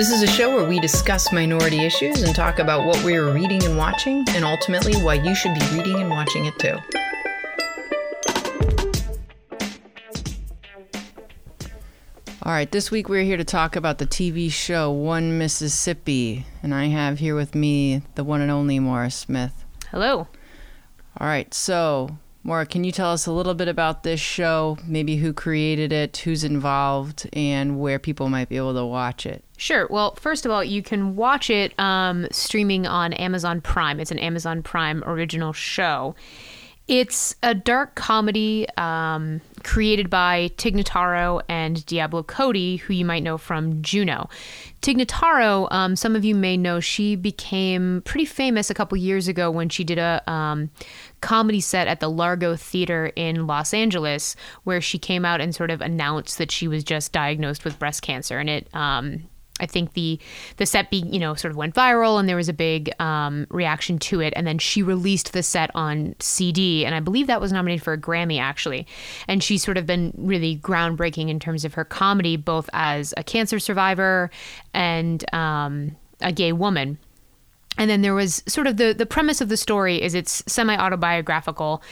This is a show where we discuss minority issues and talk about what we're reading and watching, and ultimately why you should be reading and watching it too. All right, this week we're here to talk about the TV show One Mississippi, and I have here with me the one and only Maura Smith. Hello. All right, so Maura, can you tell us a little bit about this show? Maybe who created it, who's involved, and where people might be able to watch it? Sure. Well, first of all, you can watch it um, streaming on Amazon Prime. It's an Amazon Prime original show. It's a dark comedy um, created by Tig Notaro and Diablo Cody, who you might know from Juno. Tig Notaro, um, some of you may know, she became pretty famous a couple years ago when she did a um, comedy set at the Largo Theater in Los Angeles, where she came out and sort of announced that she was just diagnosed with breast cancer, and it um, I think the the set be you know sort of went viral and there was a big um, reaction to it. And then she released the set on CD and I believe that was nominated for a Grammy actually. And she's sort of been really groundbreaking in terms of her comedy both as a cancer survivor and um, a gay woman. And then there was sort of the the premise of the story is it's semi autobiographical,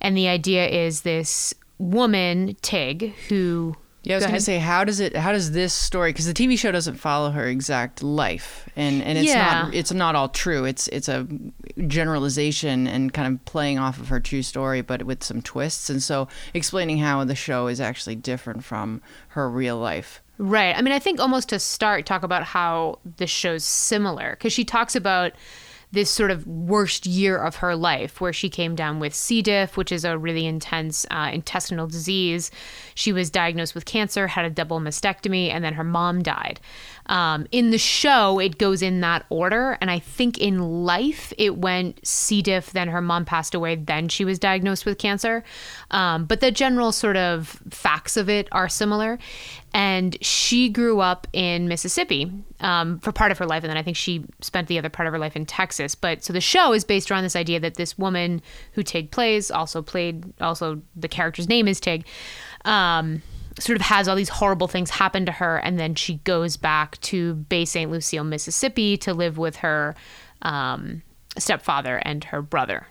and the idea is this woman Tig who Yeah, I was Go going to ahead. say, how does it? How does this story? Because the TV show doesn't follow her exact life, and and it's Yeah. not it's not all true. It's it's a generalization and kind of playing off of her true story, but with some twists. And so, explaining how the show is actually different from her real life. Right. I mean, I think almost to start, talk about how the show's similar because she talks about this sort of worst year of her life where she came down with C. diff, which is a really intense uh, intestinal disease. She was diagnosed with cancer, had a double mastectomy, and then her mom died. Um, in the show, it goes in that order. And I think in life, it went C. diff, then her mom passed away, then she was diagnosed with cancer. Um, but the general sort of facts of it are similar. And she grew up in Mississippi um, for part of her life. And then I think she spent the other part of her life in Texas. But so the show is based around this idea that this woman who Tig plays, also played, also the character's name is Tig. Um, sort of has all these horrible things happen to her and then she goes back to bay st lucille mississippi to live with her um, stepfather and her brother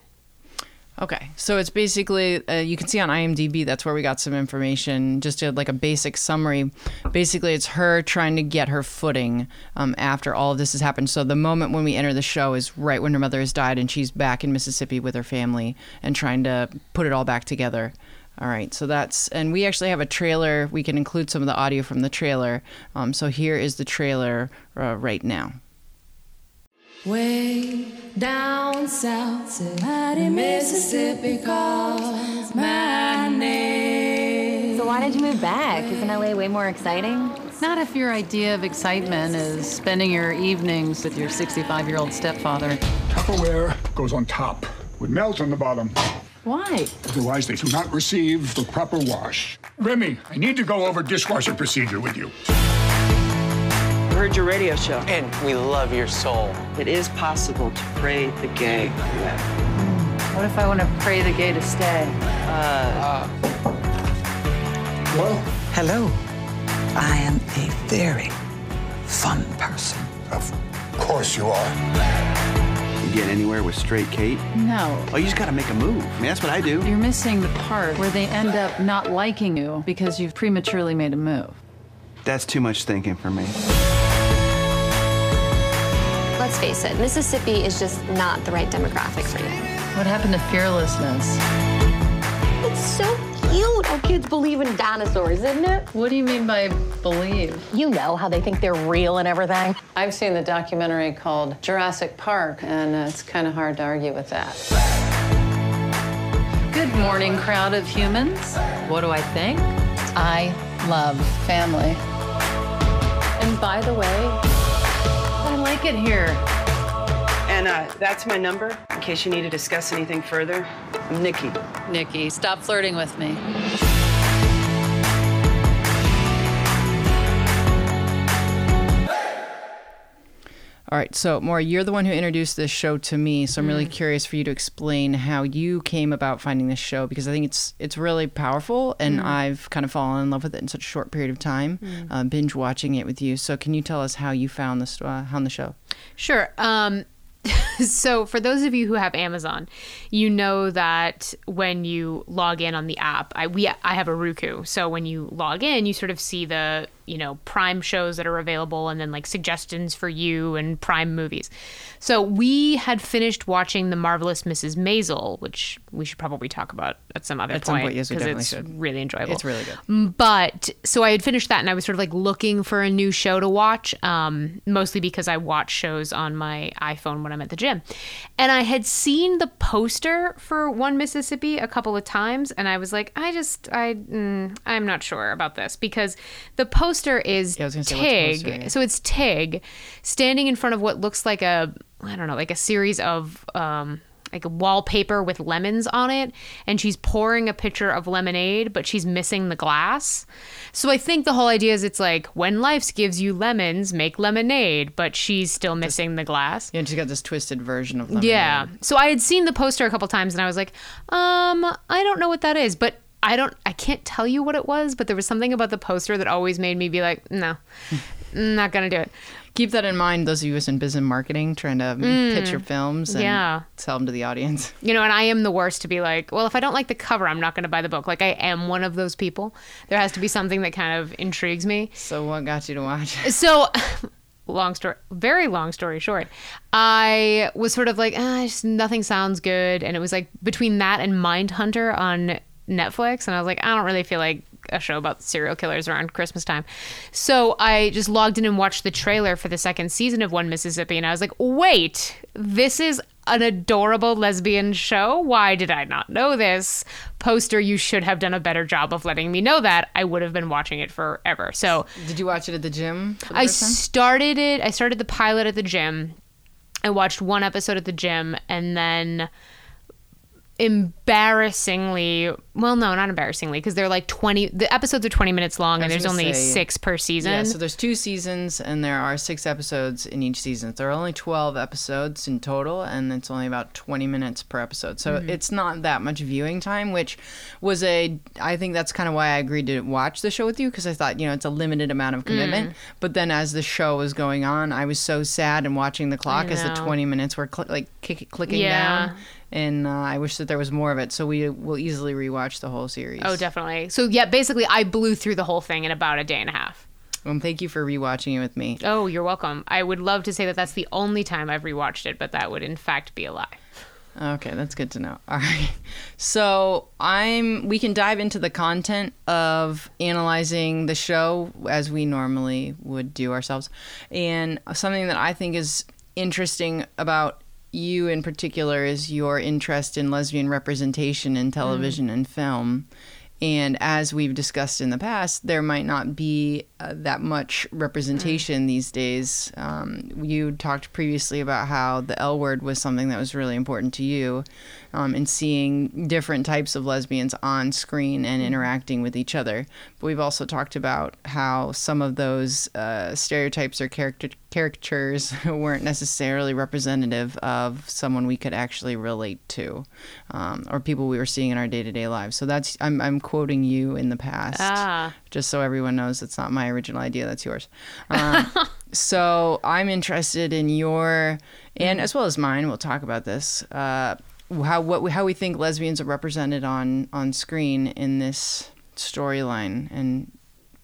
Okay, so it's basically uh, you can see on IMDb that's where we got some information, just a, like a basic summary. Basically, it's her trying to get her footing um, after all of this has happened. So the moment when we enter the show is right when her mother has died, and she's back in Mississippi with her family and trying to put it all back together. All right, so that's and we actually have a trailer. We can include some of the audio from the trailer. Um, so here is the trailer uh, right now. Way down south, somebody Mississippi calls my name. So why did you move back? Isn't LA way more exciting? Not if your idea of excitement is spending your evenings with your 65 year old stepfather. Tupperware goes on top with melt on the bottom. Why? Otherwise, they do not receive the proper wash. Remy, I need to go over dishwasher procedure with you. I heard your radio show. And we love your soul. It is possible to pray the gay. What if I want to pray the gay to stay? Uh. Well, Hello. I am a very fun person. of course you are. You get anywhere with straight Kate? No. Oh, you just gotta make a move. I mean, that's what I do. You're missing the part where they end up not liking you because you've prematurely made a move. That's too much thinking for me. Let's face it, Mississippi is just not the right demographic for you. What happened to fearlessness? It's so cute how kids believe in dinosaurs, isn't it? What do you mean by believe? You know how they think they're real and everything. I've seen the documentary called Jurassic Park, and uh, it's kind of hard to argue with that. Good morning, crowd of humans. What do I think? I love family. And by the way, I like it here. And uh, that's my number in case you need to discuss anything further. I'm Nikki. Nikki, stop flirting with me. All right, so Maura, you're the one who introduced this show to me, so I'm really Mm. curious for you to explain how you came about finding this show because I think it's it's really powerful, and Mm. I've kind of fallen in love with it in such a short period of time, Mm. uh, binge watching it with you. So can you tell us how you found this uh, found the show? Sure. Um, so, for those of you who have Amazon, you know that when you log in on the app, I we I have a Roku. So when you log in, you sort of see the you know Prime shows that are available, and then like suggestions for you and Prime movies. So we had finished watching the marvelous Mrs. Maisel, which we should probably talk about at some other At some point point, yes, we definitely it's should. really enjoyable. It's really good. But so I had finished that and I was sort of like looking for a new show to watch, um, mostly because I watch shows on my iPhone when I'm at the gym. And I had seen the poster for One Mississippi a couple of times and I was like, I just, I, mm, I'm not sure about this because the poster is Yeah, I was gonna say, what's the Tig. poster, yeah. So it's Tig standing in front of what looks like a, I don't know, like a series of, um, like wallpaper with lemons on it, and she's pouring a pitcher of lemonade, but she's missing the glass. So I think the whole idea is it's like when life gives you lemons, make lemonade, but she's still missing the glass. Yeah, and she's got this twisted version of lemonade. Yeah. So I had seen the poster a couple times, and I was like, um, I don't know what that is, but I don't, I can't tell you what it was, but there was something about the poster that always made me be like, no, not gonna do it. Keep that in mind, those of you who's in business marketing trying to pitch your films and Mm. yeah. sell them to the audience. You know, and I am the worst to be like, well, if I don't like the cover, I'm not going to buy the book. Like, I am one of those people. There has to be something that kind of intrigues me. So what got you to watch? So, long story, very long story short, I was sort of like, ah, just nothing sounds good. And it was like between that and Mind Hunter on Netflix. And I was like, I don't really feel like a show about serial killers around Christmas time. So I just logged in and watched the trailer for the second season of One Mississippi. And I was like, wait, this is an adorable lesbian show. Why did I not know this? Poster, you should have done a better job of letting me know that. I would have been watching it forever. So Did you watch it at the gym? the I started it. I started the pilot at the gym. I watched one episode at the gym, and then embarrassingly, well, no, not embarrassingly, because they're like twenty. The episodes are twenty minutes long, and there's only say- six per season. Yeah, so there's two seasons and there are six episodes in each season. There are only 12 episodes in total and it's only about 20 minutes per episode. So Mhm. it's not that much viewing time, which was a I think that's kind of why I agreed to watch the show with you because I thought, you know, it's a limited amount of commitment. Mm. But then as the show was going on, I was so sad and watching the clock as the 20 minutes were cl- like kick- clicking Yeah. down. And uh, I wish that there was more of it, so we will easily rewatch the whole series. oh, definitely. So yeah, basically, I blew through the whole thing in about a day and a half. Well, thank you for rewatching it with me. Oh, you're welcome. I would love to say that that's the only time I've rewatched it, but that would in fact be a lie. Okay, that's good to know. All right. So, I'm we can dive into the content of analyzing the show as we normally would do ourselves. And something that I think is interesting about you in particular is your interest in lesbian representation in television mm. and film. And as we've discussed in the past, there might not be uh, that much representation these days. Um, you talked previously about how the L word was something that was really important to you, um, and seeing different types of lesbians on screen and interacting with each other. But we've also talked about how some of those uh, stereotypes or character caricatures weren't necessarily representative of someone we could actually relate to, um, or people we were seeing in our day to day lives. So that's I'm I'm quoting you in the past, Ah. just so everyone knows it's not my original idea. That's yours. Um, so I'm interested in your and as well as mine. We'll talk about this. Uh, how what how we think lesbians are represented on on screen in this storyline and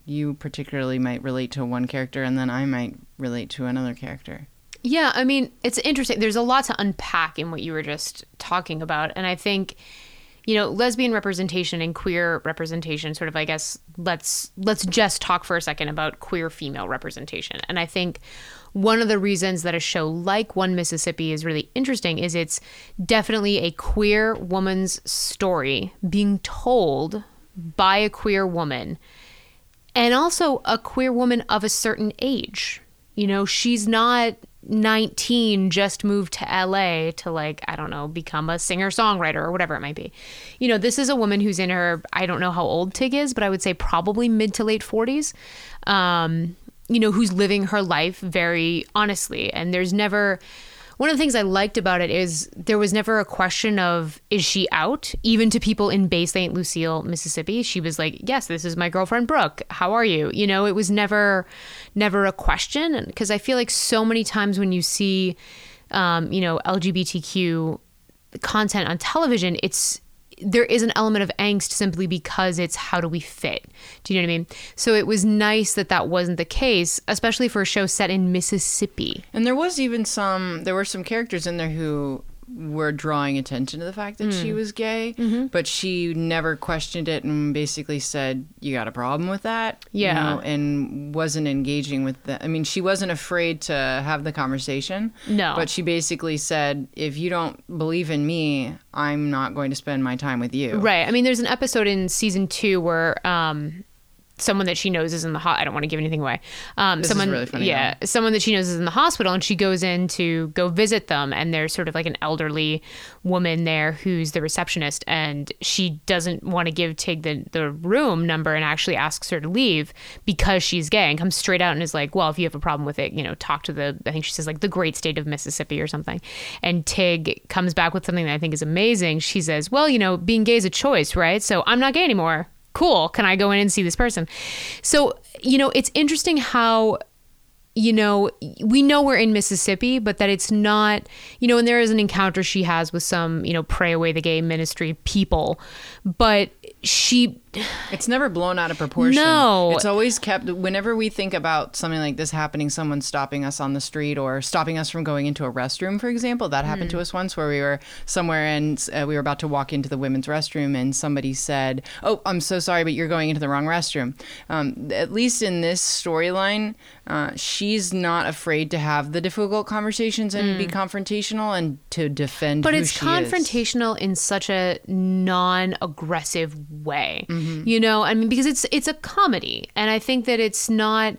you particularly might relate to one character and then I might relate to another character. Yeah, I mean, it's interesting. There's a lot to unpack in what you were just talking about. And I think, you know, lesbian representation and queer representation sort of I guess let's let's just talk for a second about queer female representation. And I think one of the reasons that a show like One Mississippi is really interesting is it's definitely a queer woman's story being told by a queer woman and also a queer woman of a certain age. You know, she's not 19, just moved to LA to, like, I don't know, become a singer songwriter or whatever it might be. You know, this is a woman who's in her, I don't know how old Tig is, but I would say probably mid to late 40s. Um, you know, who's living her life very honestly. And there's never, one of the things I liked about it is there was never a question of, is she out? Even to people in Bay St. Lucille, Mississippi, she was like, yes, this is my girlfriend Brooke. How are you? You know, it was never, never a question. Because I feel like so many times when you see, um, you know, LGBTQ content on television, it's, there is an element of angst simply because it's how do we fit? Do you know what I mean? So it was nice that that wasn't the case, especially for a show set in Mississippi. And there was even some, there were some characters in there who were drawing attention to the fact that she Mm. was gay, Mm-hmm. but she never questioned it and basically said, "You got a problem with that?" you Yeah. know, and wasn't engaging with the. I mean, she wasn't afraid to have the conversation. No. but she basically said, "If you don't believe in me, I'm not going to spend my time with you." Right. I mean, there's an episode in season two where um, someone that she knows is in the hot. I don't want to give anything away. Um, This is someone, really funny, yeah, someone that she knows is in the hospital, and she goes in to go visit them, and there's sort of like an elderly woman there who's the receptionist, and she doesn't want to give Tig the the room number, and actually asks her to leave because she's gay, and comes straight out and is like, well, if you have a problem with it, you know, talk to the. I think she says like the great state of Mississippi or something, and Tig comes back with something that I think is amazing. She says, well, you know, being gay is a choice, right? So I'm not gay anymore cool can i go in and see this person? So you know it's interesting how you know we know we're in mississippi but that it's not you know and there is an encounter she has with some you know pray away the gay ministry people but she It's never blown out of proportion. No. It's always kept, whenever we think about something like this happening, someone stopping us on the street or stopping us from going into a restroom, for example, that happened Mm. to us once where we were somewhere and uh, we were about to walk into the women's restroom and somebody said, Oh, I'm so sorry, but you're going into the wrong restroom. Um, at least in this storyline, uh, she's not afraid to have the difficult conversations and be confrontational and to defend Mm. but who it's she is. confrontational in such a non-aggressive way Mm-hmm. you know i mean because it's it's a comedy and i think that it's not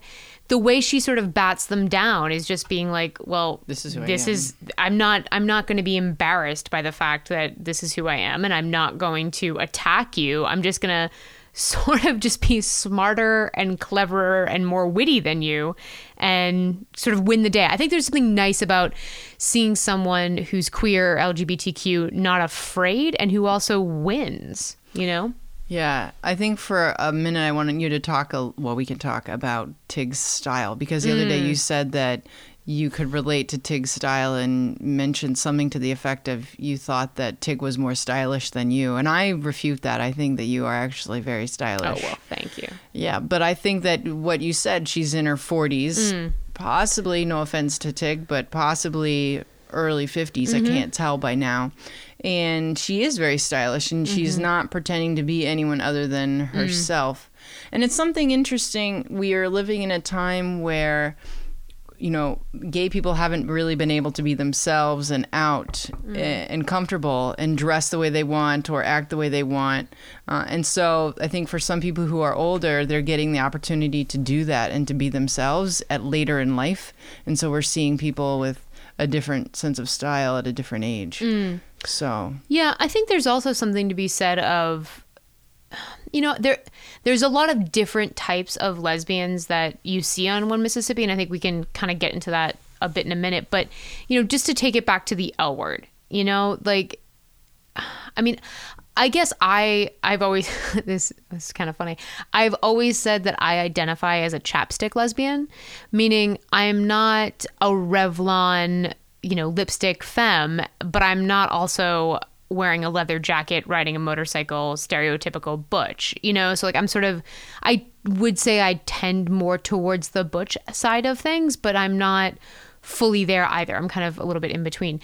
the way she sort of bats them down is just being like well This is who I this am. is i'm not i'm not going to be embarrassed by the fact that this is who i am and i'm not going to attack you i'm just going to sort of just be smarter and cleverer and more witty than you and sort of win the day. I think there's something nice about seeing someone who's queer, LGBTQ, not afraid and who also wins, you know? Yeah, I think for a minute I wanted you to talk. A, well, we can talk about Tig's style because the other day Mm. you said that you could relate to Tig's style and mentioned something to the effect of you thought that Tig was more stylish than you, and I refute that. I think that you are actually very stylish. Oh, well, thank you. Yeah, but I think that what you said, she's in her 40s, Mm. possibly, no offense to Tig, but possibly early 50s. I Mhm. can't tell by now. And she is very stylish and she's Mhm. not pretending to be anyone other than herself. And it's something interesting. We are living in a time where you know, gay people haven't really been able to be themselves and out Mm. and comfortable and dress the way they want or act the way they want. Uh, and so I think for some people who are older, they're getting the opportunity to do that and to be themselves at later in life. And so we're seeing people with a different sense of style at a different age. Mm. So Yeah, I think there's also something to be said of you know, there there's a lot of different types of lesbians that you see on One Mississippi and I think we can kind of get into that a bit in a minute, but you know, just to take it back to the L word, you know, like I mean, I guess I I've always this, this is kind of funny. I've always said that I identify as a chapstick lesbian, meaning I'm not a Revlon, you know, lipstick femme, but I'm not also wearing a leather jacket, riding a motorcycle, stereotypical butch, you know? So like I'm sort of I would say I tend more towards the butch side of things, but I'm not fully there either. I'm kind of a little bit in between.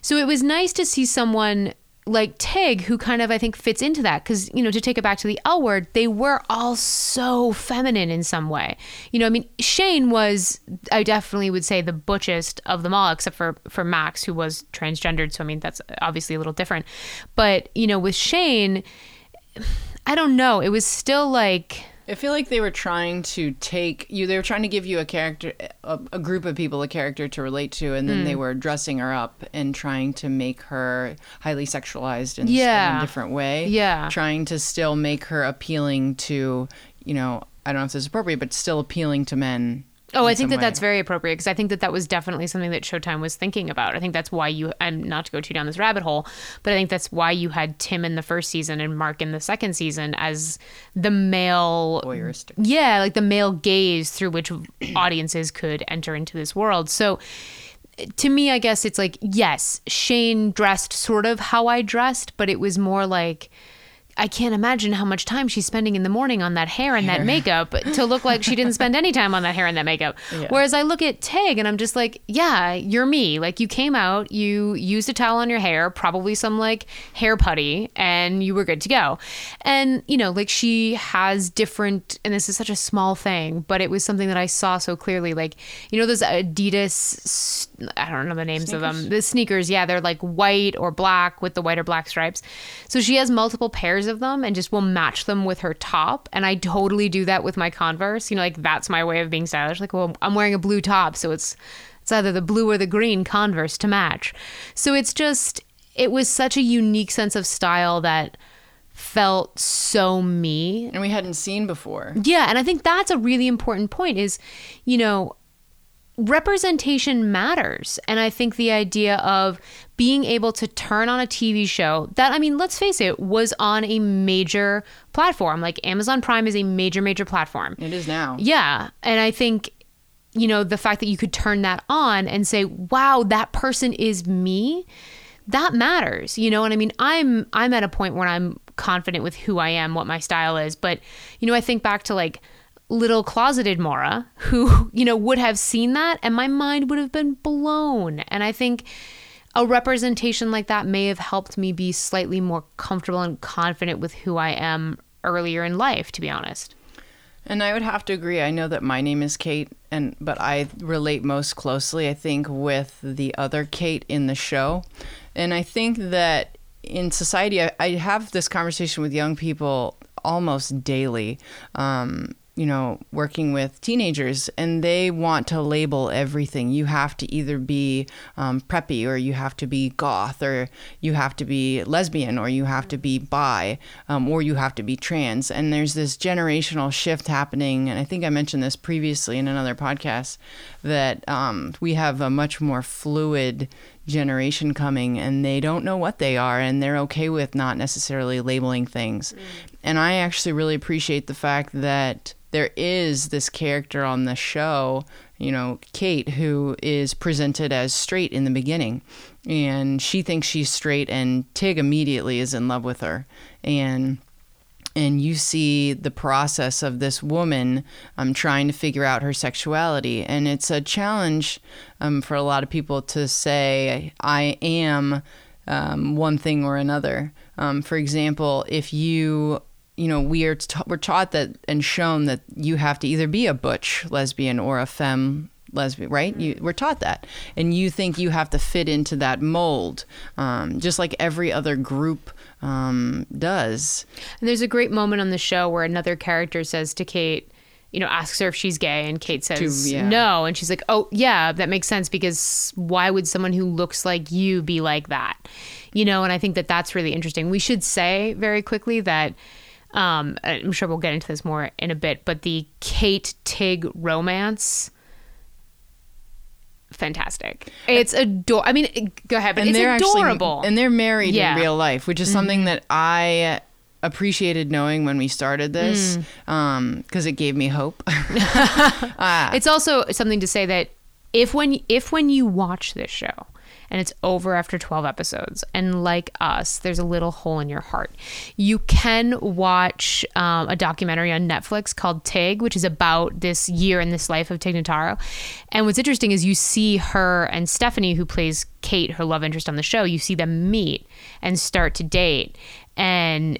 So it was nice to see someone like Tig, who kind of I think fits into that, because you know to take it back to the L word, they were all so feminine in some way. You know, I mean, Shane was I definitely would say the butchest of them all, except for for Max, who was transgendered. So I mean, that's obviously a little different. But you know, with Shane, I don't know. It was still like I feel like they were trying to take you. They were trying to give you a character, a, a group of people, a character to relate to, and then Mm. they were dressing her up and trying to make her highly sexualized in, Yeah. in a different way. Yeah. trying to still make her appealing to, you know, I don't know if this is appropriate, but still appealing to men Oh, I think that way. that's very appropriate because I think that that was definitely something that Showtime was thinking about. I think that's why you, and not to go too down this rabbit hole, but I think that's why you had Tim in the first season and Mark in the second season as the male voyeuristic. Yeah, like the male gaze through which audiences could enter into this world. So to me, I guess it's like, yes, Shane dressed sort of how I dressed, but it was more like, I can't imagine how much time she's spending in the morning on that hair and that makeup to look like she didn't spend any time on that hair and that makeup. Yeah. Whereas I look at Tig and I'm just like, yeah, you're me. Like you came out, you used a towel on your hair, probably some like hair putty, and you were good to go. And, you know, like she has different, and this is such a small thing, but it was something that I saw so clearly. Like, you know, those Adidas, I don't know the names of them, the sneakers, yeah, they're like white or black with the white or black stripes. So she has multiple pairs of them and just will match them with her top. And I totally do that with my Converse. You know, like that's my way of being stylish. Like, well, I'm wearing a blue top, so it's it's either the blue or the green Converse to match. So it's just it was such a unique sense of style that felt so me and we hadn't seen before. yeah, and I think that's a really important point is, you know, representation matters. And I think the idea of being able to turn on a TV show that, I mean, let's face it, was on a major platform. Like Amazon Prime is a major, major platform. It is now. Yeah. And I think, you know, the fact that you could turn that on and say, wow, that person is me, that matters. You know what I mean? I'm I'm at a point where I'm confident with who I am, what my style is. But, you know, I think back to like little closeted Maura who, you know, would have seen that and my mind would have been blown. And I think a representation like that may have helped me be slightly more comfortable and confident with who I am earlier in life, to be honest. And I would have to agree. I know that my name is Kate, and but I relate most closely, I think, with the other Kate in the show. And I think that in society, I, I have this conversation with young people almost daily. Um, you know, working with teenagers, and they want to label everything. You have to either be um, preppy, or you have to be goth, or you have to be lesbian, or you have to be bi, um, or you have to be trans. And there's this generational shift happening. And I think I mentioned this previously in another podcast that um, we have a much more fluid generation coming and they don't know what they are and they're okay with not necessarily labeling things. And I actually really appreciate the fact that there is this character on the show, you know, Kate, who is presented as straight in the beginning. And she thinks she's straight, and Tig immediately is in love with her. And and you see the process of this woman um, trying to figure out her sexuality. And it's a challenge um, for a lot of people to say, I am um, one thing or another. Um, for example, if you you know we are ta- we're taught that and shown that you have to either be a butch lesbian or a femme lesbian right you, we're taught that and you think you have to fit into that mold um, just like every other group um, does And there's a great moment on the show where another character says to Kate, you know, asks her if she's gay, and Kate says To- yeah. no, and she's like, oh yeah, that makes sense because why would someone who looks like you be like that? You know, and I think that that's really interesting. We should say very quickly that. Um, I'm sure we'll get into this more in a bit, but the Kate Tig romance, fantastic. It's adorable. I mean, it- go ahead, but it's adorable. Actually, and they're married Yeah. in real life, which is something Mhm. that I appreciated knowing when we started this Mm. because it gave me hope. it's also something to say that if when if when you watch this show and it's over after 12 episodes. And like us there's a little hole in your heart. You can watch um, a documentary on netflix called tig which is about this year in this life of tig notaro. And what's interesting is you see her and stephanie who plays kate her love interest on the show you see them meet and start to date. And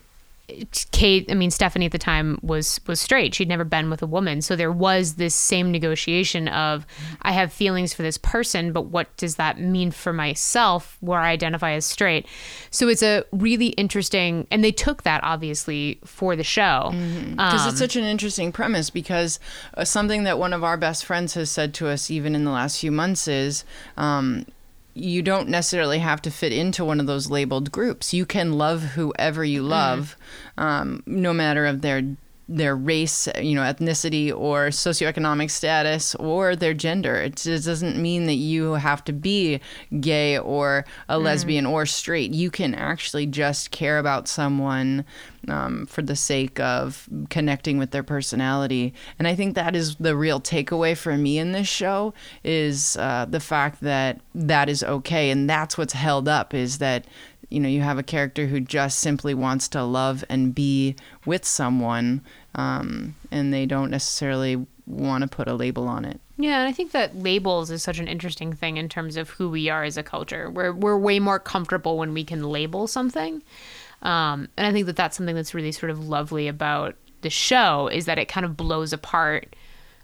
Kate, I mean Stephanie at the time was was straight. She'd never been with a woman, so there was this same negotiation of I have feelings for this person, but what does that mean for myself where I identify as straight? So it's a really interesting and they took that obviously for the show. because Um, it's such an interesting premise because uh, something that one of our best friends has said to us even in the last few months is um, you don't necessarily have to fit into one of those labeled groups. You can love whoever you love um, no matter of their their race, you know, ethnicity or socioeconomic status or their gender. It just doesn't mean that you have to be gay or a lesbian or straight. You can actually just care about someone um, for the sake of connecting with their personality. And I think that is the real takeaway for me in this show is uh, the fact that that is okay. And that's what's held up is that you know you have a character who just simply wants to love and be with someone um, and they don't necessarily want to put a label on it. Yeah, and I think that labels is such an interesting thing in terms of who we are as a culture. We're we're way more comfortable when we can label something, um, and I think that that's something that's really sort of lovely about the show is that it kind of blows apart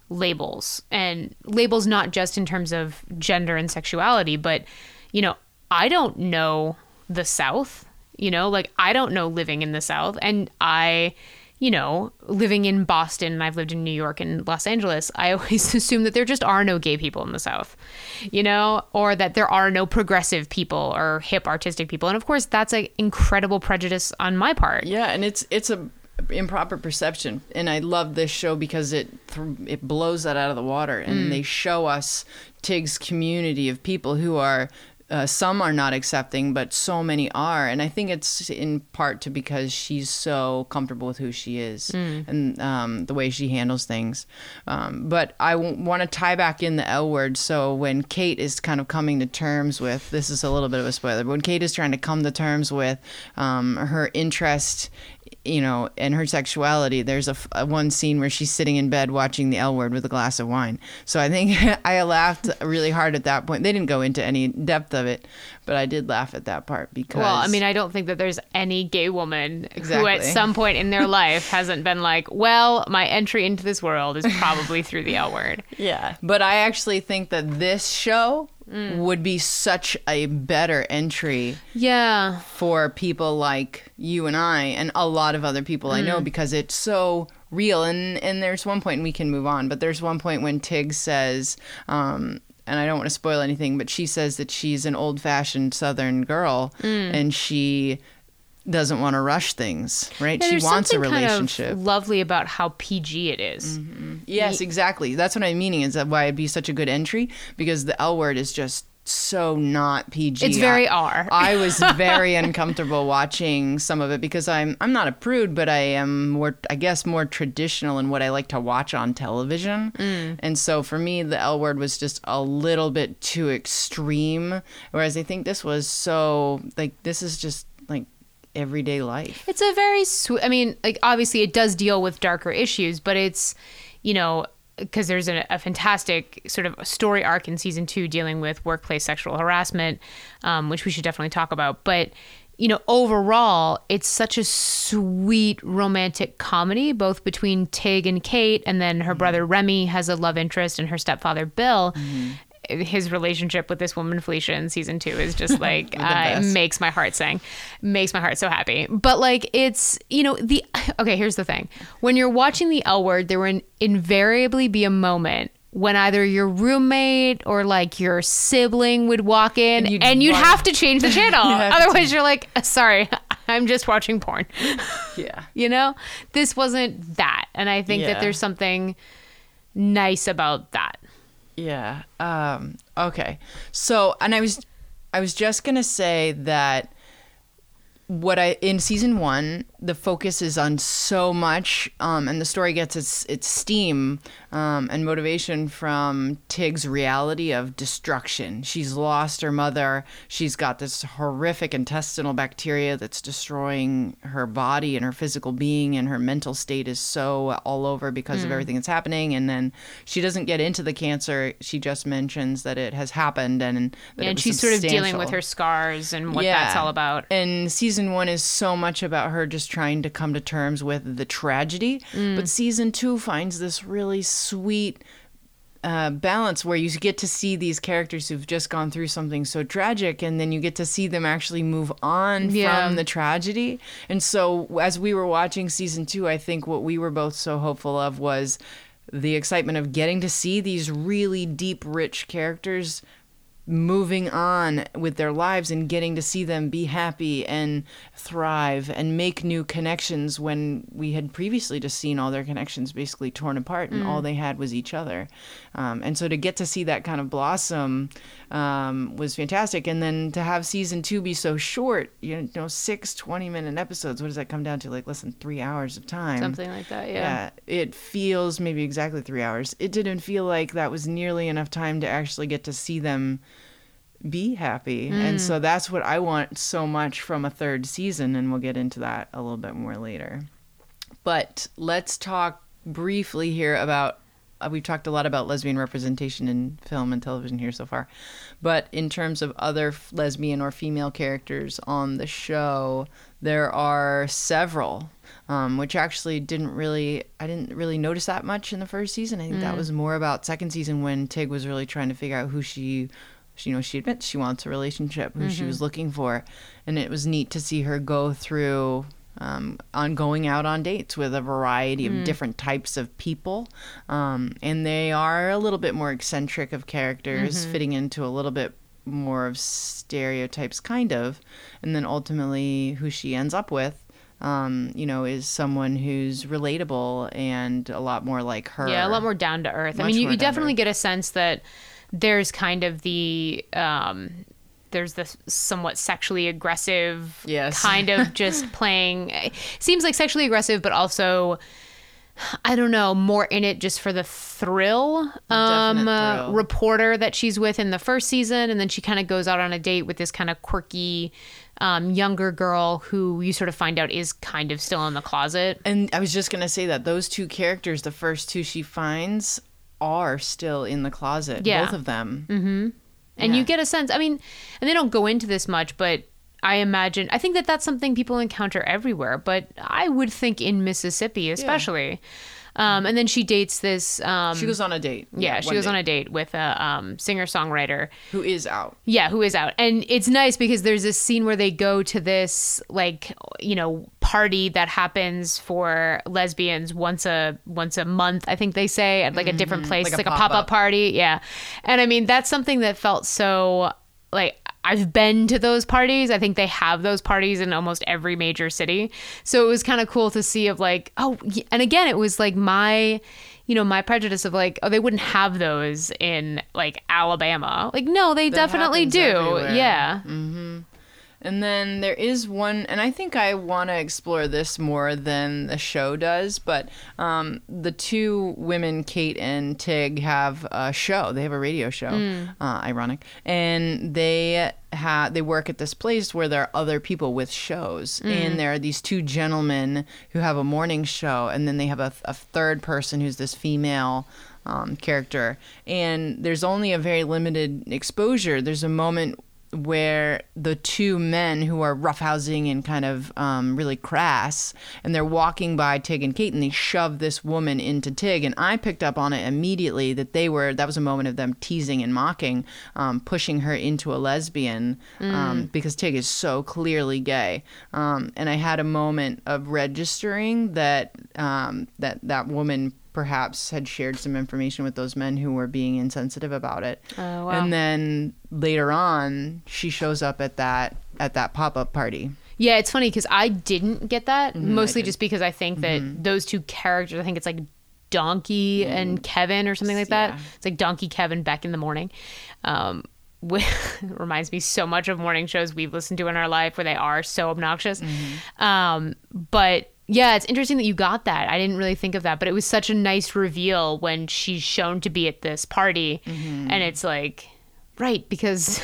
labels. And labels not just in terms of gender and sexuality, but you know, I don't know the South. You know, like I don't know living in the South, and I you know, living in Boston and I've lived in New York and Los Angeles, I always assume that there just are no gay people in the South, you know, or that there are no progressive people or hip artistic people. And of course, that's an incredible prejudice on my part. Yeah, and it's it's a improper perception, and I love this show because it th- it blows that out of the water, and mm. they show us Tig's community of people who are. Uh, some are not accepting, but so many are, and I think it's in part to because she's so comfortable with who she is and um, the way she handles things. Um, but I w- want to tie back in the L word. So when Kate is kind of coming to terms with this is a little bit of a spoiler, but when Kate is trying to come to terms with um, her interest you know, and her sexuality. There's a, a one scene where she's sitting in bed watching the L Word with a glass of wine. So I think I laughed really hard at that point. They didn't go into any depth of it, but I did laugh at that part because. Well, I mean, I don't think that there's any gay woman who at some point in their life hasn't been like, well, my entry into this world is probably through the L word. yeah, but I actually think that this show would be such a better entry Yeah. for people like you and I and a lot of other people I know Mm. because it's so real and and there's one point and we can move on but there's one point when Tig says um and I don't want to spoil anything but she says that she's an old-fashioned southern girl Mm. and she doesn't want to rush things right Yeah, she wants a something kind of relationship lovely about how PG it is. Yes, exactly. That's what I'm meaning. Is that why it'd be such a good entry? Because the L word is just so not PG. It's very I- R. I was very uncomfortable watching some of it because I'm I'm not a prude, but I am more I guess more traditional in what I like to watch on television. Mm. And so for me, the L word was just a little bit too extreme. Whereas I think this was so like this is just everyday life. It's a very sweet. I mean, like obviously it does deal with darker issues, but it's, you know, because there's a, a fantastic sort of story arc in season two dealing with workplace sexual harassment, um, which we should definitely talk about. But you know, overall, it's such a sweet romantic comedy, both between Tig and Kate, and then her brother Remy has a love interest, and her stepfather Bill. His relationship with this woman Felicia in season two is just like uh, makes my heart sing, makes my heart so happy. But like it's you know the okay. Here's the thing: when you're watching the L Word, there will invariably be a moment when either your roommate or like your sibling would walk in, And and you'd you'd, want- have to change the channel. to. Otherwise, you're like, sorry, I'm just watching porn. Yeah. you know, this wasn't that, and I think that there's something nice about that. Yeah. Um, okay. So, and I was, I was just gonna say that what I in season one, the focus is on so much, um, and the story gets its its steam um, and motivation from Tig's reality of destruction. She's lost her mother. She's got this horrific intestinal bacteria that's destroying her body and her physical being, and her mental state is so all over because of Mm. everything that's happening. And then she doesn't get into the cancer. She just mentions that it has happened and that and she's sort of dealing with her scars and what that's all about. And season one is so much about her just trying to come to terms with the tragedy. Mm. But season two finds this really sweet uh, balance where you get to see these characters who've just gone through something so tragic and then you get to see them actually move on Yeah. from the tragedy. And so as we were watching season two, I think what we were both so hopeful of was the excitement of getting to see these really deep, rich characters moving on with their lives and getting to see them be happy and thrive and make new connections when we had previously just seen all their connections basically torn apart and all they had was each other. Um, and so to get to see that kind of blossom um, was fantastic. And then to have season two be so short, you know, six 20 minute episodes, what does that come down to? Like less than three hours of time. Something like that, yeah. Yeah, it feels maybe exactly three hours. It didn't feel like that was nearly enough time to actually get to see them be happy. And so that's what I want so much from a third season, and we'll get into that a little bit more later. But let's talk briefly here about. Uh, we've talked a lot about lesbian representation in film and television here so far. But in terms of other f- lesbian or female characters on the show, there are several, um, which actually didn't really, I didn't really notice that much in the first season. I think that was more about second season when Tig was really trying to figure out who she, she you know, she admits she wants a relationship, who she was looking for. And it was neat to see her go through um, on going out on dates with a variety of different types of people. Um, and they are a little bit more eccentric of characters, fitting into a little bit more of stereotypes, kind of. And then ultimately, who she ends up with. Um, you know, is someone who's relatable and a lot more like her. Yeah, a lot more down to earth. I mean, you, you definitely get a sense that there's kind of the um, there's this somewhat sexually aggressive Yes. kind of just playing seems like sexually aggressive but also I don't know, more in it just for the thrill. Um, uh, thrill. reporter that she's with in the first season, and then she kind of goes out on a date with this kind of quirky, um, younger girl who you sort of find out is kind of still in the closet. And I was just gonna say that those two characters, the first two she finds, are still in the closet. Yeah. Both of them. Mm-hmm. and Yeah. you get a sense i mean and they don't go into this much but i imagine i think that that's something people encounter everywhere but i would think in mississippi especially um, and then she dates this um, She goes on a date. yeah, she one goes on a date with a um, singer songwriter who is out. yeah, who is out. And it's nice because there's this scene where they go to this like, you know, party that happens for lesbians once a once a month, I think they say, at like a different place, Mm-hmm. Like a like, a pop-up pop-up. party. Yeah. And I mean, that's something that felt so like I've been to those parties. I think they have those parties in almost every major city. So it was kind of cool to see of like, oh, and again, it was like my, you know, my prejudice of like, oh, they wouldn't have those in like Alabama. Like, no, they definitely do. everywhere. Yeah. Mm-hmm. And then there is one, and I think I want to explore this more than the show does. But um, the two women, Kate and Tig, have a show. They have a radio show. Uh, ironic, and they have they work at this place where there are other people with shows, and there are these two gentlemen who have a morning show, and then they have a, a third person who's this female um, character, and there's only a very limited exposure. There's a moment where the two men who are roughhousing and kind of um, really crass, and they're walking by Tig and Kate, and they shove this woman into Tig, and I picked up on it immediately that they were that was a moment of them teasing and mocking, um, pushing her into a lesbian um, because Tig is so clearly gay, um, and I had a moment of registering that um, that that woman perhaps had shared some information with those men who were being insensitive about it. Oh, wow. And then later on, she shows up at that at that pop up party. Yeah, it's funny because I didn't get that Mm-hmm, mostly just because I think that those two characters, I think it's like Donkey and Kevin or something like that. Mm-hmm. Yeah. It's like Donkey Kevin back in the morning. Um, reminds me so much of morning shows we've listened to in our life where they are so obnoxious. Mm-hmm. Um, but yeah, it's interesting that you got that. I didn't really think of that, but it was such a nice reveal when she's shown to be at this party, Mm-hmm. and it's like, right, because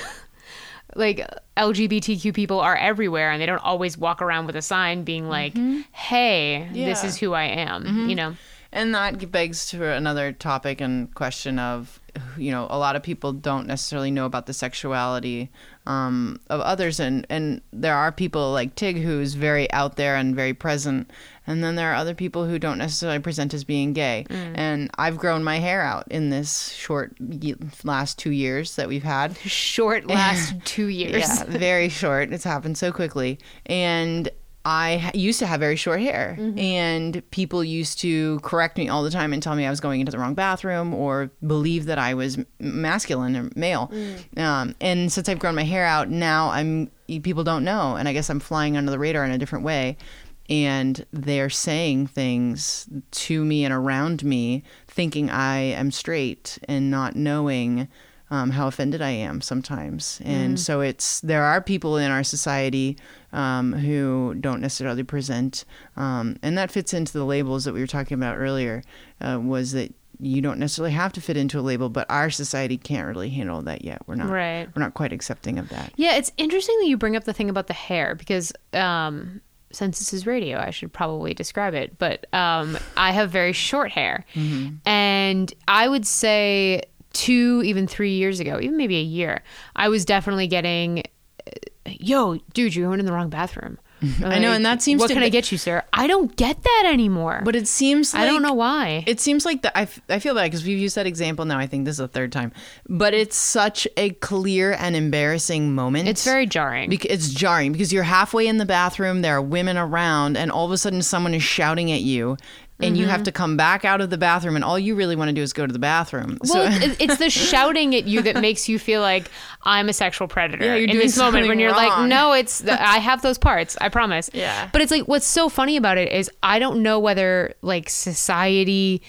like LGBTQ people are everywhere and they don't always walk around with a sign being like, hey, this Mm-hmm. Yeah. Mm-hmm. is who I am, you know? And that begs to another topic and question of, you know, a lot of people don't necessarily know about the sexuality um, of others, and and there are people like Tig who's very out there and very present, and then there are other people who don't necessarily present as being gay. And I've grown my hair out in this short last two years that we've had. Short last two years. Yeah, very short. It's happened so quickly. And I used to have very short hair, and people used to correct me all the time and tell me I was going into the wrong bathroom or believe that I was masculine or male. Um, and since I've grown my hair out, now I'm people don't know, and I guess I'm flying under the radar in a different way. And they're saying things to me and around me, thinking I am straight and not knowing um, how offended I am sometimes. And Mm. so it's there are people in our society um, who don't necessarily present, um, and that fits into the labels that we were talking about earlier. Uh, was that you don't necessarily have to fit into a label, but our society can't really handle that yet. We're not Right. We're not quite accepting of that. Yeah, it's interesting that you bring up the thing about the hair because um, since this is radio, I should probably describe it. But um, I have very short hair, and I would say two, even three years ago, even maybe a year, I was definitely getting, "Yo, dude, you're going in the wrong bathroom." I know, and that seems What to can I get you, sir? I don't get that anymore. But it seems like, I don't know why. It seems like the, I, f- I feel bad because we've used that example now. I think this is the third time, but it's such a clear and embarrassing moment. It's very jarring. It's jarring because you're halfway in the bathroom, there are women around, and all of a sudden someone is shouting at you. And you Mhm. have to come back out of the bathroom, and all you really want to do is go to the bathroom. Well, so, it's, it's the shouting at you that makes you feel like I'm a sexual predator. Yeah, you're in doing this moment when you're like, no, it's the, I have those parts. I promise. Yeah. But it's like what's so funny about it is I don't know whether like society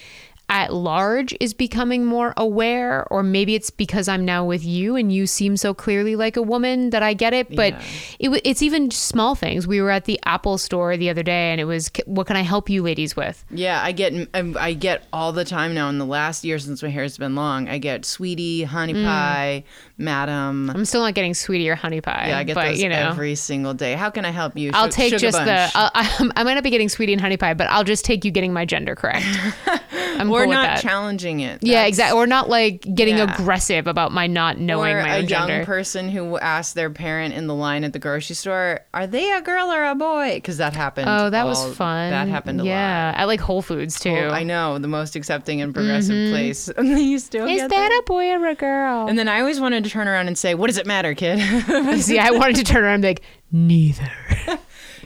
at large is becoming more aware or maybe it's because I'm now with you and you seem so clearly like a woman that I get it but it, it's even small things we were at the Apple store the other day and it was what can I help you ladies with Yeah, I get um, I get all the time now. In the last year since my hair's been long, I get sweetie, honey Mm. pie, madam. I'm still not getting sweetie or honey pie Yeah, I get but those you know every single day. How can I help you? I'll Su- take just bunch. the. I'll, I, I might not be getting sweetie and honey pie, but I'll just take you getting my gender correct. I'm with not that. challenging it. yeah, exactly. We're not like getting Yeah. aggressive about my not knowing or my a own young person who asked their parent in the line at the grocery store, "Are they a girl or a boy?" Because that happened. oh, that was fun. That happened a lot. yeah, at like Whole Foods too. Oh, I know the most accepting and progressive Mhm. place. And then you still Is get that a boy or a girl? And then I always wanted to turn around and say, "What does it matter, kid?" See, I wanted to turn around and be like, neither.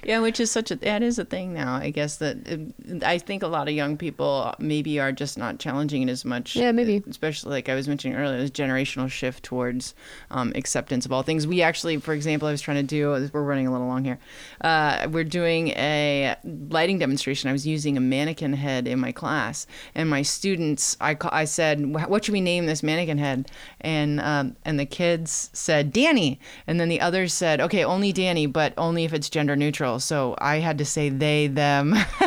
Yeah, which is such a that is a thing now. I guess that uh, I think a lot of young people maybe are just not challenging it as much. Yeah, maybe. Especially like I was mentioning earlier, this generational shift towards um, acceptance of all things. We actually, for example, I was trying to do. We're running a little long here. Uh, we're doing a lighting demonstration. I was using a mannequin head in my class, and my students, I I said, "What should we name this mannequin head?" And um, and the kids said Danny, and then the others said, "Okay, only Danny, but only if it's gender neutral." So I had to say they, them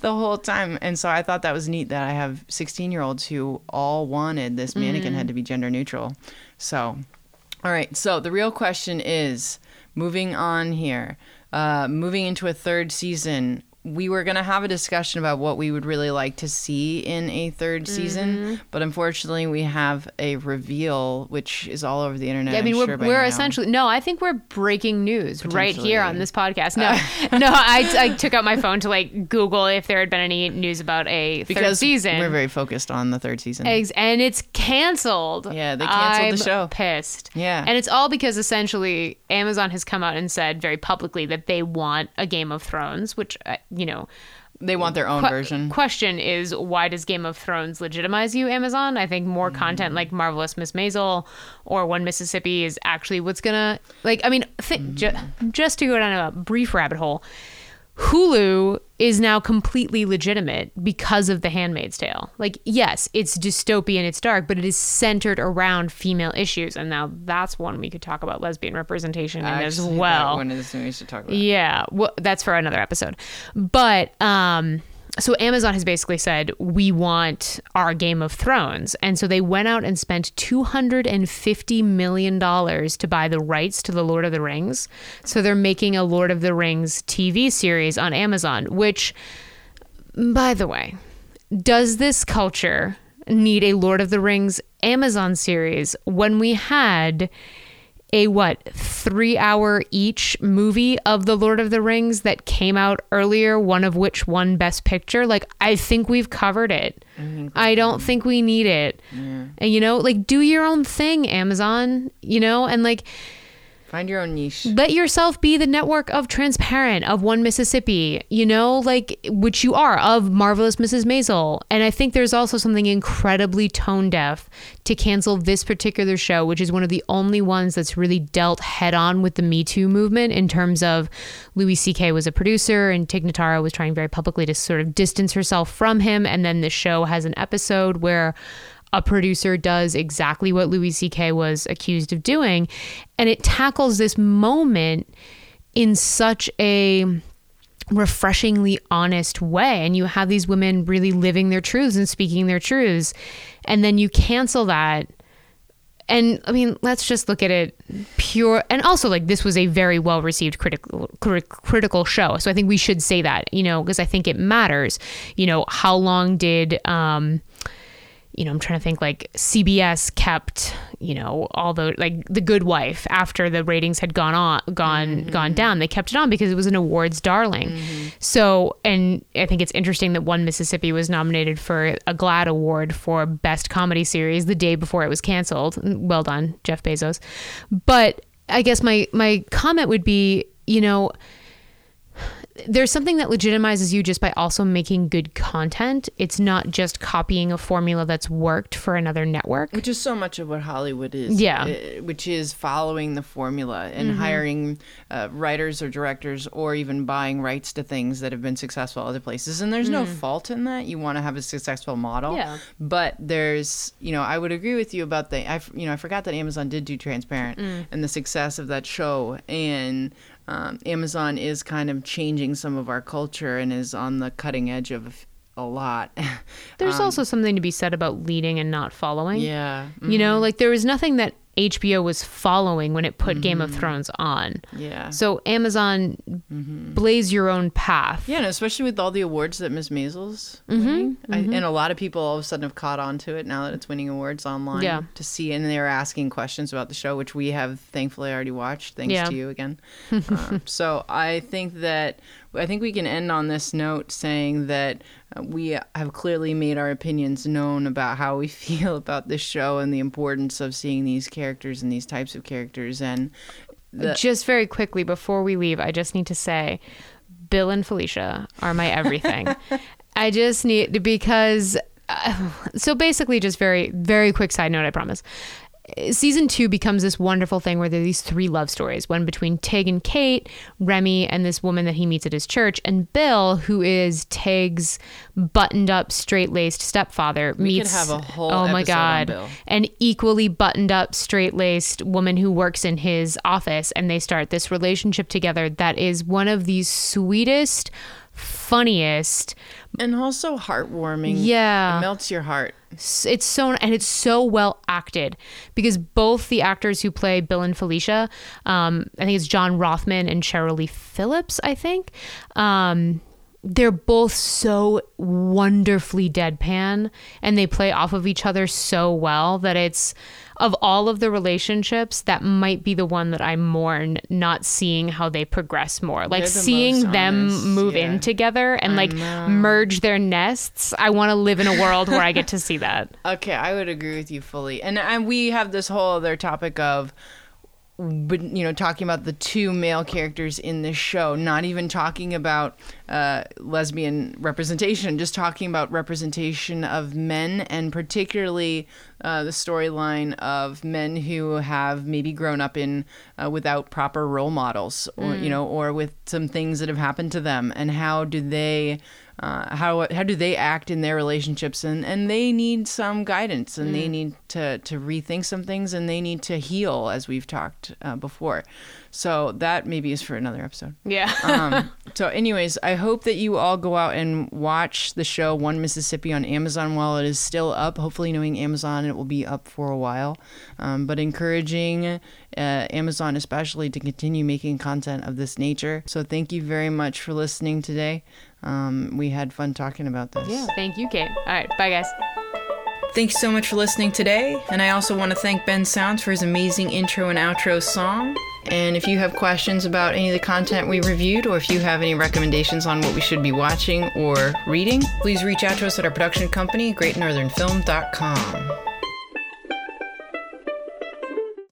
the whole time. And so I thought that was neat that I have 16 year olds who all wanted this mannequin Mm. head to be gender neutral. So, all right. So the real question is moving on here, uh, moving into a third season. We were going to have a discussion about what we would really like to see in a 3rd Mm-hmm. season, but unfortunately, we have a reveal, which is all over the internet. Yeah, I mean, I'm we're, sure we're essentially no. I think we're breaking news right here on this podcast. No, no. I, I took out my phone to like Google if there had been any news about a third season. we're very focused on the third season. And it's canceled. Yeah, they canceled I'm the show. Pissed. Yeah. and it's all because essentially Amazon has come out and said very publicly that they want a Game of Thrones, which uh, you know. They want their own que- version. Question is, why does Game of Thrones legitimize you, Amazon? I think more Mm. content like Marvelous Miss Maisel or One Mississippi is actually what's gonna like. I mean, th- Mm. ju- just to go down a brief rabbit hole, Hulu is now completely legitimate because of The Handmaid's Tale. Like, yes, it's dystopian, it's dark, but it is centered around female issues, and now that's one we could talk about lesbian representation in as Actually, that well. One is we should talk about. Yeah, well, that's for another episode. But um, so Amazon has basically said we want our Game of Thrones, and so they went out and spent two hundred and fifty million dollars to buy the rights to the Lord of the Rings. So they're making a Lord of the Rings TV series on Amazon. Which, by the way, does this culture need a Lord of the Rings Amazon series when we had? A what three hour each movie of the lord of the rings that came out earlier one of which won best picture? Like i think we've covered it. Mm-hmm. I don't think we need it. And you know like do your own thing amazon you know? And like Find your own niche. let yourself be the network of transparent of one mississippi you know like which you are of marvelous mrs maisel and i think there's also something incredibly tone deaf to cancel this particular show which is one of the only ones that's really dealt head on with the me too movement in terms of louis ck was a producer and tig notaro was trying very publicly to sort of distance herself from him and then the show has an episode where a producer does exactly what Louis C.K. was accused of doing. And it tackles this moment in such a refreshingly honest way. And you have these women really living their truths and speaking their truths. And then you cancel that. And I mean, let's just look at it pure. And also, like, this was a very well received critical crit- critical show. So I think we should say that, you know, because I think it matters. You know, how long did um, you know, I'm trying to think like CBS kept, you know, all the like The Good Wife after the ratings had gone on gone Mm-hmm. gone down. They kept it on because it was an awards darling. So, and I think it's interesting that One Mississippi was nominated for a GLAAD award for best comedy series the day before it was canceled. Well done, Jeff Bezos. But I guess my my comment would be, you know, there's something that legitimizes you just by also making good content. It's not just copying a formula that's worked for another network. Which is so much of what Hollywood is. Yeah. uh, Which is following the formula and Mhm. hiring uh, writers or directors or even buying rights to things that have been successful other places. And there's no Mm. fault in that. You want to have a successful model. Yeah. But there's, you know, I would agree with you about the, I, you know, I forgot that Amazon did do Transparent Mm. and the success of that show. And um, Amazon is kind of changing some of our culture and is on the cutting edge of a lot. There's Um, also something to be said about leading and not following. Yeah. You know, Mhm. like there was nothing that HBO was following when it put Game of Thrones on. Mm-hmm. Yeah. So Amazon blaze your own path. Yeah, and especially with all the awards that Miss Maisel's Mhm, winning, I, and a lot of people all of a sudden have caught on to it now that it's winning awards online. Yeah. to see, and they're asking questions about the show, which we have thankfully already watched, thanks Yeah. to you again. Um, so I think that I think we can end on this note saying that uh, we have clearly made our opinions known about how we feel about this show and the importance of seeing these characters and these types of characters and. The, just very quickly before we leave, I just need to say Bill and Felicia are my everything. I just need because uh, so basically just very very quick side note I promise. Season 2 becomes this wonderful thing where there are these three love stories, one between Tig and Kate, Remy and this woman that he meets at his church, and Bill, who is Tig's buttoned up, straight laced stepfather, We meets have a whole oh my god, an equally buttoned up, straight laced woman who works in his office, and they start this relationship together that is one of the sweetest, funniest, and also heartwarming. Yeah. it melts your heart. It's so and it's so well acted because both the actors who play Bill and Felicia, um, I think it's John Rothman and Cheryl Lee Phillips. I think um, they're both so wonderfully deadpan, and they play off of each other so well that it's of all of the relationships that might be the one that I mourn not seeing how they progress more. Like the seeing them honest, move yeah. in together and I like know. merge their nests. I want to live in a world where I get to see that. Okay, I would agree with you fully. And and we have this whole other topic of but you know talking about the two male characters in this show not even talking about uh, lesbian representation just talking about representation of men and particularly uh, the storyline of men who have maybe grown up in uh, without proper role models or you Mm. know or with some things that have happened to them and how do they uh, how how do they act in their relationships? And and they need some guidance and they Mm. need to to rethink some things and they need to heal as we've talked uh, before. So that maybe is for another episode. Yeah. um, so anyways i hope that you all go out and watch the show one mississippi on amazon while it is still up hopefully knowing amazon it will be up for a while. Um, but encouraging uh, amazon especially to continue making content of this nature. So thank you very much for listening today um, we had fun talking about this Yeah. Thank you, Kate. All right. Bye, guys. Thanks so much for listening today. And I also want to thank Ben Sounds for his amazing intro and outro song. And if you have questions about any of the content we reviewed, or if you have any recommendations on what we should be watching or reading, please reach out to us at our production company, greatnorthernfilm.com.